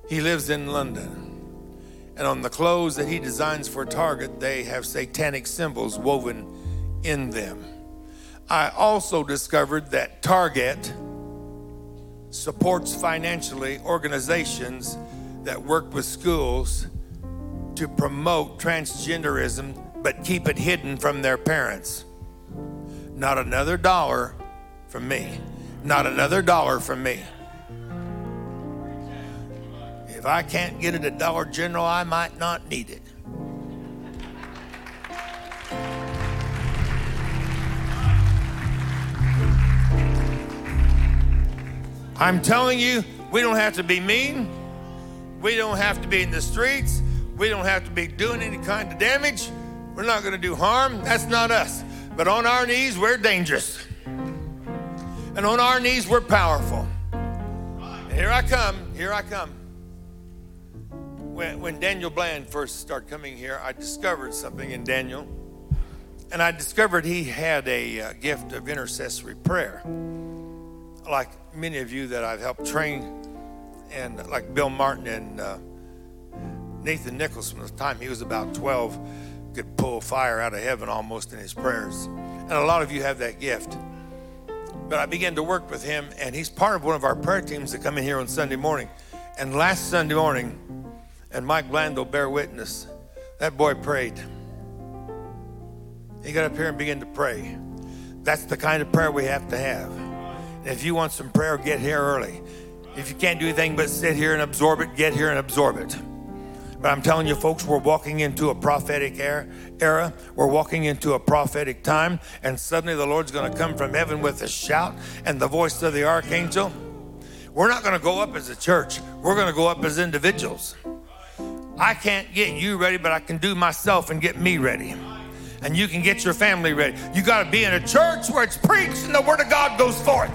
He lives in London. And on the clothes that he designs for Target, they have satanic symbols woven in them. I also discovered that Target supports financially organizations that work with schools to promote transgenderism but keep it hidden from their parents. Not another dollar from me. Not another dollar from me. If I can't get it at Dollar General, I might not need it. I'm telling you, we don't have to be mean. We don't have to be in the streets. We don't have to be doing any kind of damage. We're not going to do harm. That's not us. But on our knees, we're dangerous. And on our knees, we're powerful. Here I come. Here I come. When, when Daniel Bland first started coming here, I discovered something in Daniel. And I discovered he had a uh, gift of intercessory prayer. Like many of you that I've helped train, and like Bill Martin and uh, Nathan Nichols, from the time he was about 12, could pull fire out of heaven almost in his prayers. And a lot of you have that gift. But I began to work with him, and he's part of one of our prayer teams that come in here on Sunday morning. And last Sunday morning, and Mike Bland will bear witness, that boy prayed. He got up here and began to pray. That's the kind of prayer we have to have. If you want some prayer, get here early. If you can't do anything but sit here and absorb it, get here and absorb it. But I'm telling you, folks, we're walking into a prophetic era. We're walking into a prophetic time, and suddenly the Lord's going to come from heaven with a shout and the voice of the archangel. We're not going to go up as a church, we're going to go up as individuals. I can't get you ready, but I can do myself and get me ready. And you can get your family ready. You got to be in a church where it's preached and the Word of God goes forth.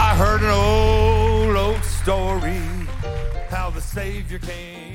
I heard an old, old story how the Savior came